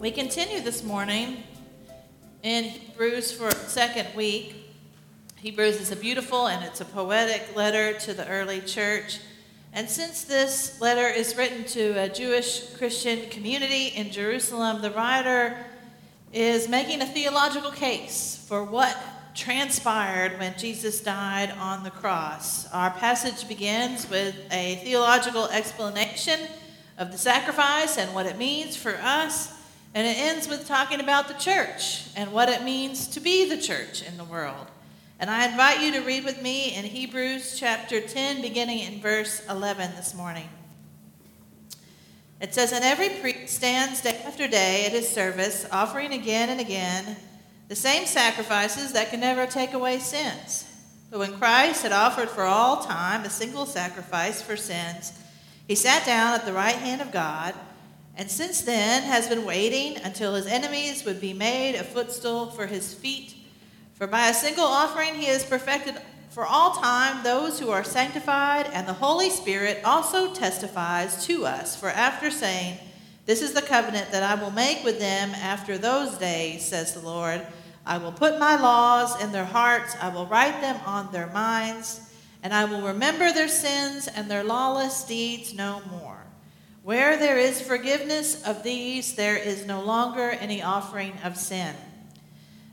We continue this morning in Hebrews for a second week. Hebrews is a beautiful and it's a poetic letter to the early church. And since this letter is written to a Jewish Christian community in Jerusalem, the writer is making a theological case for what transpired when Jesus died on the cross. Our passage begins with a theological explanation of the sacrifice and what it means for us. And it ends with talking about the church and what it means to be the church in the world. And I invite you to read with me in Hebrews chapter 10, beginning in verse 11 this morning. It says, And every priest stands day after day at his service, offering again and again the same sacrifices that can never take away sins. But when Christ had offered for all time a single sacrifice for sins, he sat down at the right hand of God and since then has been waiting until his enemies would be made a footstool for his feet. For by a single offering he has perfected for all time those who are sanctified, and the Holy Spirit also testifies to us. For after saying, This is the covenant that I will make with them after those days, says the Lord, I will put my laws in their hearts, I will write them on their minds, and I will remember their sins and their lawless deeds no more. Where there is forgiveness of these, there is no longer any offering of sin.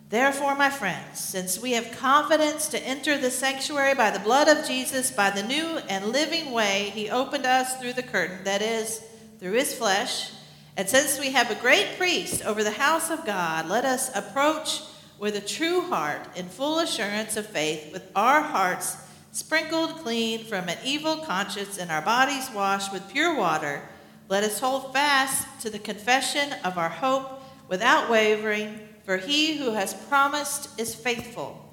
Therefore, my friends, since we have confidence to enter the sanctuary by the blood of Jesus, by the new and living way he opened us through the curtain, that is, through his flesh, and since we have a great priest over the house of God, let us approach with a true heart in full assurance of faith, with our hearts sprinkled clean from an evil conscience and our bodies washed with pure water. Let us hold fast to the confession of our hope without wavering, for he who has promised is faithful.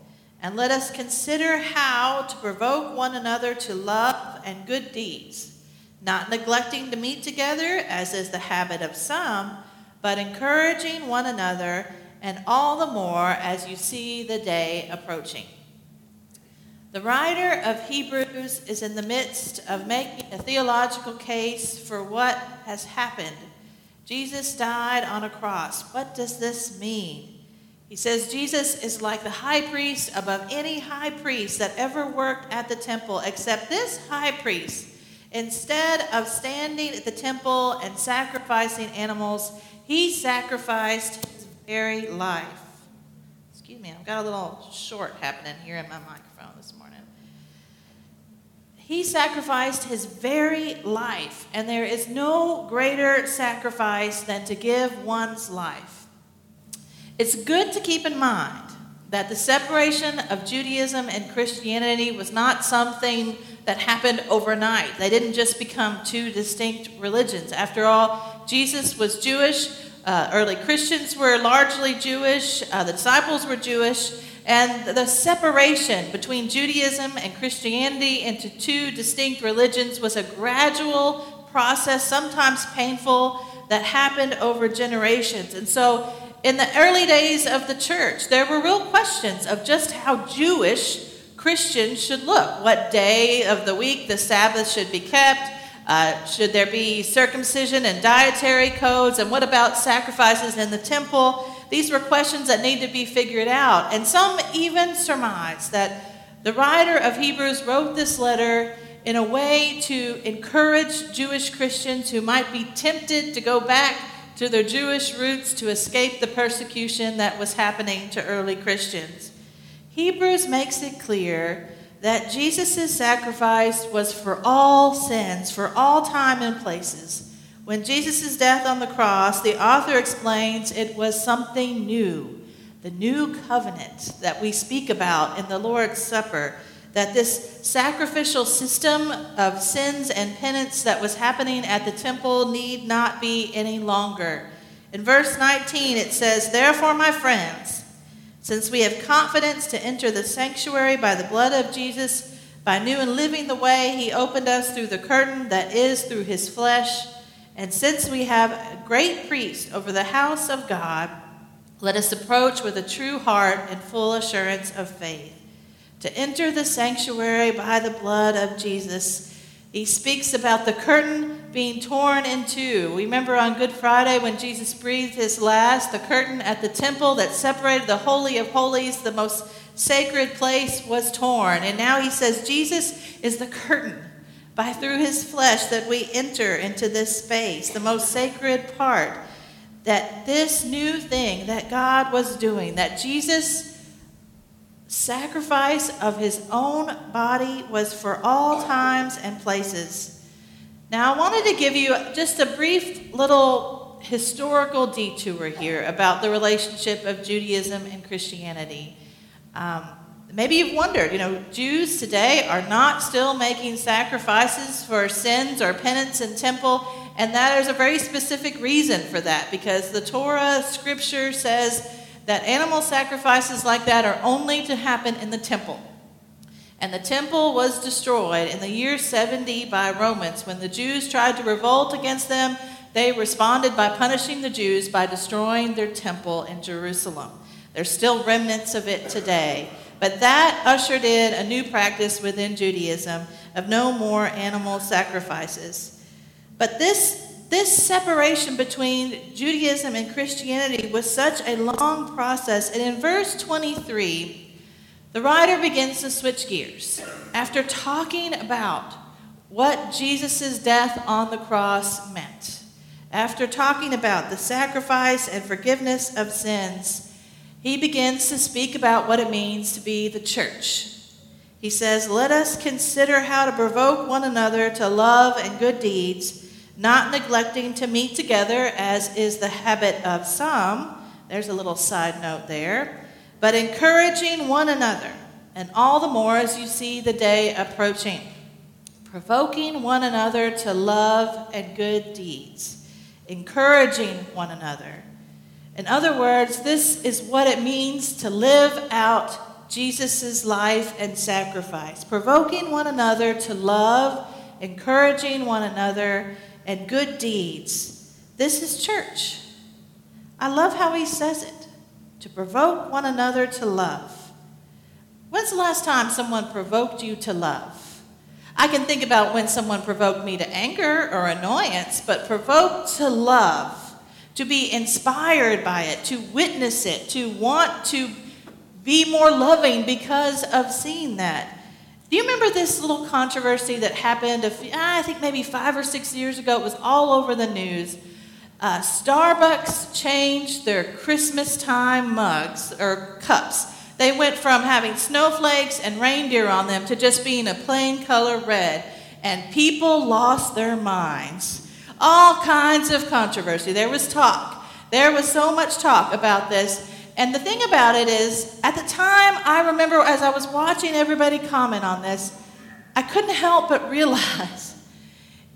And let us consider how to provoke one another to love and good deeds, not neglecting to meet together, as is the habit of some, but encouraging one another, and all the more as you see the day approaching. The writer of Hebrews is in the midst of making a theological case for what has happened. Jesus died on a cross. What does this mean? He says Jesus is like the high priest above any high priest that ever worked at the temple, except this high priest, instead of standing at the temple and sacrificing animals, he sacrificed his very life. Excuse me, I've got a little short happening here in my microphone. He sacrificed his very life, and there is no greater sacrifice than to give one's life. It's good to keep in mind that the separation of Judaism and Christianity was not something that happened overnight. They didn't just become two distinct religions. After all, Jesus was Jewish, uh, early Christians were largely Jewish, uh, the disciples were Jewish. And the separation between Judaism and Christianity into two distinct religions was a gradual process, sometimes painful, that happened over generations. And so, in the early days of the church, there were real questions of just how Jewish Christians should look. What day of the week the Sabbath should be kept? Uh, should there be circumcision and dietary codes? And what about sacrifices in the temple? These were questions that need to be figured out. And some even surmise that the writer of Hebrews wrote this letter in a way to encourage Jewish Christians who might be tempted to go back to their Jewish roots to escape the persecution that was happening to early Christians. Hebrews makes it clear that Jesus' sacrifice was for all sins, for all time and places. When Jesus' death on the cross, the author explains it was something new, the new covenant that we speak about in the Lord's Supper. That this sacrificial system of sins and penance that was happening at the temple need not be any longer. In verse 19, it says, Therefore, my friends, since we have confidence to enter the sanctuary by the blood of Jesus, by new and living the way he opened us through the curtain that is through his flesh, and since we have a great priest over the house of God, let us approach with a true heart and full assurance of faith. To enter the sanctuary by the blood of Jesus, he speaks about the curtain being torn in two. Remember on Good Friday when Jesus breathed his last, the curtain at the temple that separated the Holy of Holies, the most sacred place, was torn. And now he says Jesus is the curtain by through his flesh that we enter into this space, the most sacred part. That this new thing that God was doing, that Jesus' sacrifice of his own body was for all times and places. Now, I wanted to give you just a brief little historical detour here about the relationship of Judaism and Christianity. Um, maybe you've wondered, you know, Jews today are not still making sacrifices for sins or penance in temple, and that is a very specific reason for that because the Torah scripture says that animal sacrifices like that are only to happen in the temple. And the temple was destroyed in the year 70 by Romans. When the Jews tried to revolt against them, they responded by punishing the Jews by destroying their temple in Jerusalem. There's still remnants of it today. But that ushered in a new practice within Judaism of no more animal sacrifices. But this this separation between Judaism and Christianity was such a long process. And in verse 23, the writer begins to switch gears. After talking about what Jesus' death on the cross meant, after talking about the sacrifice and forgiveness of sins, he begins to speak about what it means to be the church. He says, Let us consider how to provoke one another to love and good deeds not neglecting to meet together, as is the habit of some. There's a little side note there. But encouraging one another, and all the more as you see the day approaching. Provoking one another to love and good deeds. Encouraging one another. In other words, this is what it means to live out Jesus' life and sacrifice. Provoking one another to love, encouraging one another, and good deeds. This is church. I love how he says it to provoke one another to love. When's the last time someone provoked you to love? I can think about when someone provoked me to anger or annoyance, but provoked to love, to be inspired by it, to witness it, to want to be more loving because of seeing that. Do you remember this little controversy that happened, few, I think maybe five or six years ago? It was all over the news. Uh, Starbucks changed their Christmas time mugs or cups. They went from having snowflakes and reindeer on them to just being a plain color red. And people lost their minds. All kinds of controversy. There was talk. There was so much talk about this. And the thing about it is, at the time, I remember as I was watching everybody comment on this, I couldn't help but realize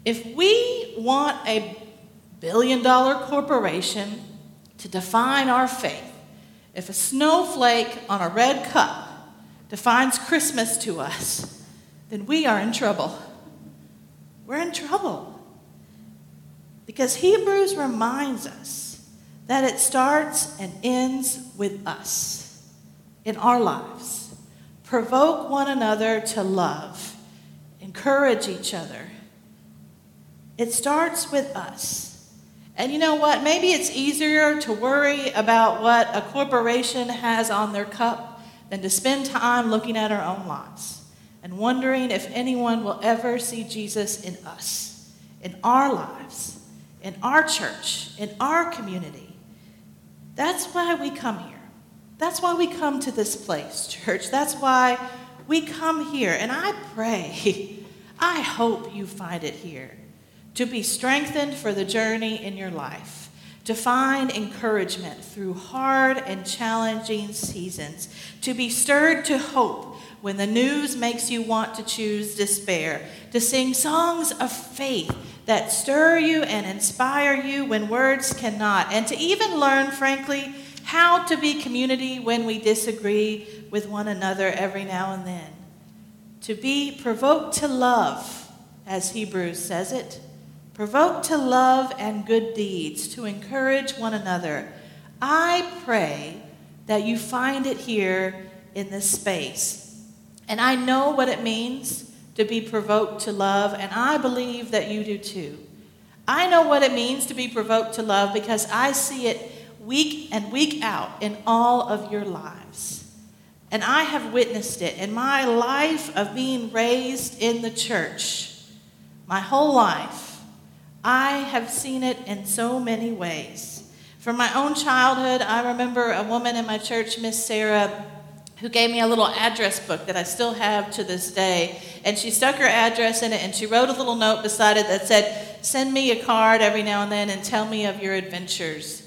if we want a billion dollar corporation to define our faith, if a snowflake on a red cup defines Christmas to us, then we are in trouble. We're in trouble. Because Hebrews reminds us that it starts and ends with us in our lives. Provoke one another to love, encourage each other. It starts with us. And you know what? Maybe it's easier to worry about what a corporation has on their cup than to spend time looking at our own lives and wondering if anyone will ever see Jesus in us, in our lives, in our church, in our community. That's why we come here. That's why we come to this place, church. That's why we come here. And I pray, I hope you find it here to be strengthened for the journey in your life, to find encouragement through hard and challenging seasons, to be stirred to hope when the news makes you want to choose despair, to sing songs of faith that stir you and inspire you when words cannot, and to even learn, frankly, how to be community when we disagree with one another every now and then. To be provoked to love, as Hebrews says it, provoked to love and good deeds, to encourage one another. I pray that you find it here in this space. And I know what it means to be provoked to love, and I believe that you do too. I know what it means to be provoked to love because I see it week and week out in all of your lives. And I have witnessed it in my life of being raised in the church. My whole life, I have seen it in so many ways. From my own childhood, I remember a woman in my church, Miss Sarah, who gave me a little address book that I still have to this day. And she stuck her address in it and she wrote a little note beside it that said, Send me a card every now and then and tell me of your adventures.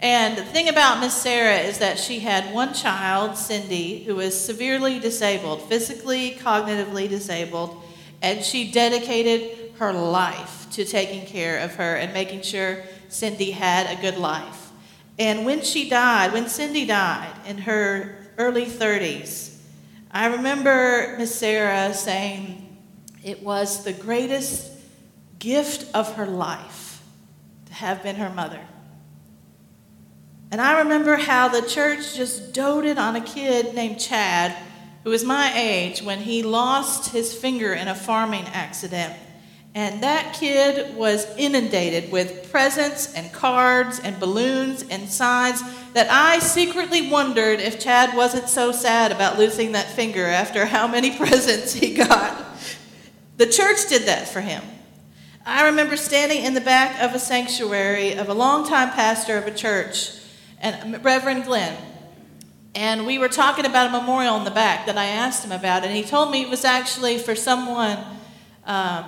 And the thing about Miss Sarah is that she had one child, Cindy, who was severely disabled, physically, cognitively disabled, and she dedicated her life to taking care of her and making sure Cindy had a good life. And when she died, when Cindy died in her early 30s, I remember Miss Sarah saying it was the greatest gift of her life to have been her mother. And I remember how the church just doted on a kid named Chad, who was my age, when he lost his finger in a farming accident. And that kid was inundated with presents and cards and balloons and signs that I secretly wondered if Chad wasn't so sad about losing that finger after how many presents he got. The church did that for him. I remember standing in the back of a sanctuary of a longtime pastor of a church and Reverend Glenn. And we were talking about a memorial in the back that I asked him about, and he told me it was actually for someone, um,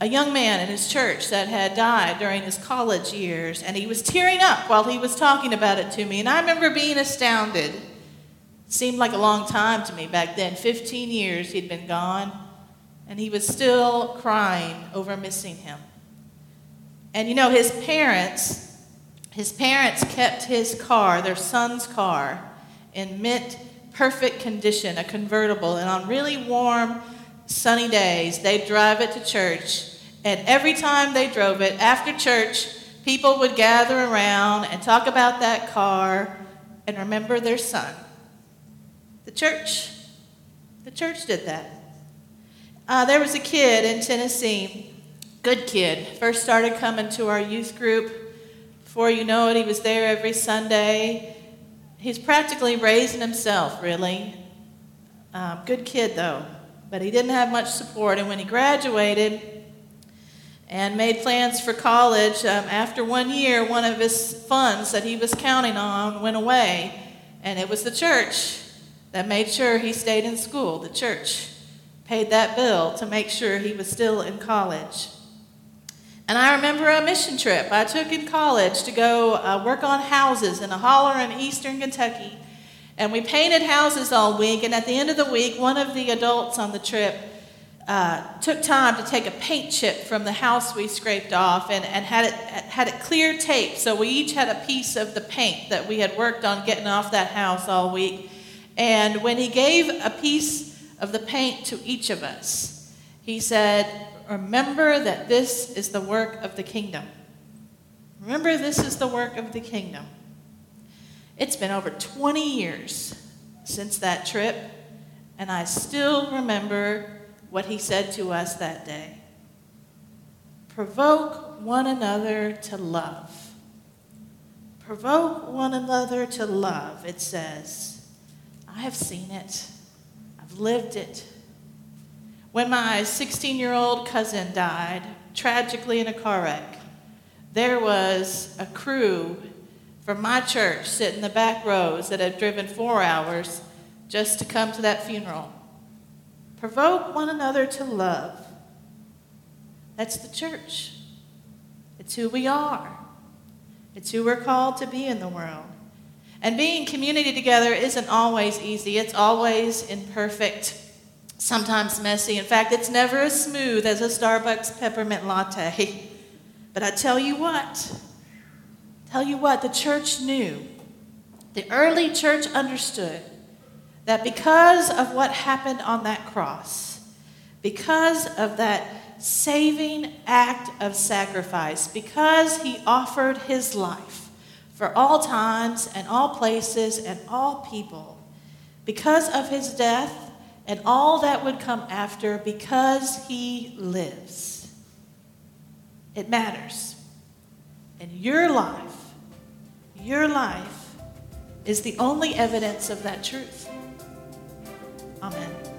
a young man in his church that had died during his college years, and he was tearing up while he was talking about it to me. And I remember being astounded. It seemed like a long time to me back then 15 years he'd been gone, and he was still crying over missing him. And you know, his parents his parents kept his car, their son's car, in mint perfect condition, a convertible, and on really warm, sunny days, they'd drive it to church. And every time they drove it, after church, people would gather around and talk about that car and remember their son. The church, the church did that. Uh, there was a kid in Tennessee, good kid, first started coming to our youth group before you know it, he was there every Sunday. He's practically raising himself, really. Um, good kid, though, but he didn't have much support. And when he graduated and made plans for college, um, after one year, one of his funds that he was counting on went away. And it was the church that made sure he stayed in school. The church paid that bill to make sure he was still in college. And I remember a mission trip I took in college to go uh, work on houses in a holler in eastern Kentucky. And we painted houses all week. And at the end of the week, one of the adults on the trip uh, took time to take a paint chip from the house we scraped off and, and had, it, had it clear tape. So we each had a piece of the paint that we had worked on getting off that house all week. And when he gave a piece of the paint to each of us, he said, Remember that this is the work of the kingdom. Remember, this is the work of the kingdom. It's been over 20 years since that trip, and I still remember what he said to us that day. Provoke one another to love. Provoke one another to love, it says. I have seen it, I've lived it. When my 16 year old cousin died tragically in a car wreck, there was a crew from my church sitting in the back rows that had driven four hours just to come to that funeral. Provoke one another to love. That's the church. It's who we are. It's who we're called to be in the world. And being community together isn't always easy, it's always imperfect. sometimes messy. In fact, it's never as smooth as a Starbucks peppermint latte. But I tell you what, tell you what, the church knew, the early church understood that because of what happened on that cross, because of that saving act of sacrifice, because he offered his life for all times and all places and all people, because of his death and all that would come after, because he lives. It matters. And your life, your life is the only evidence of that truth. Amen.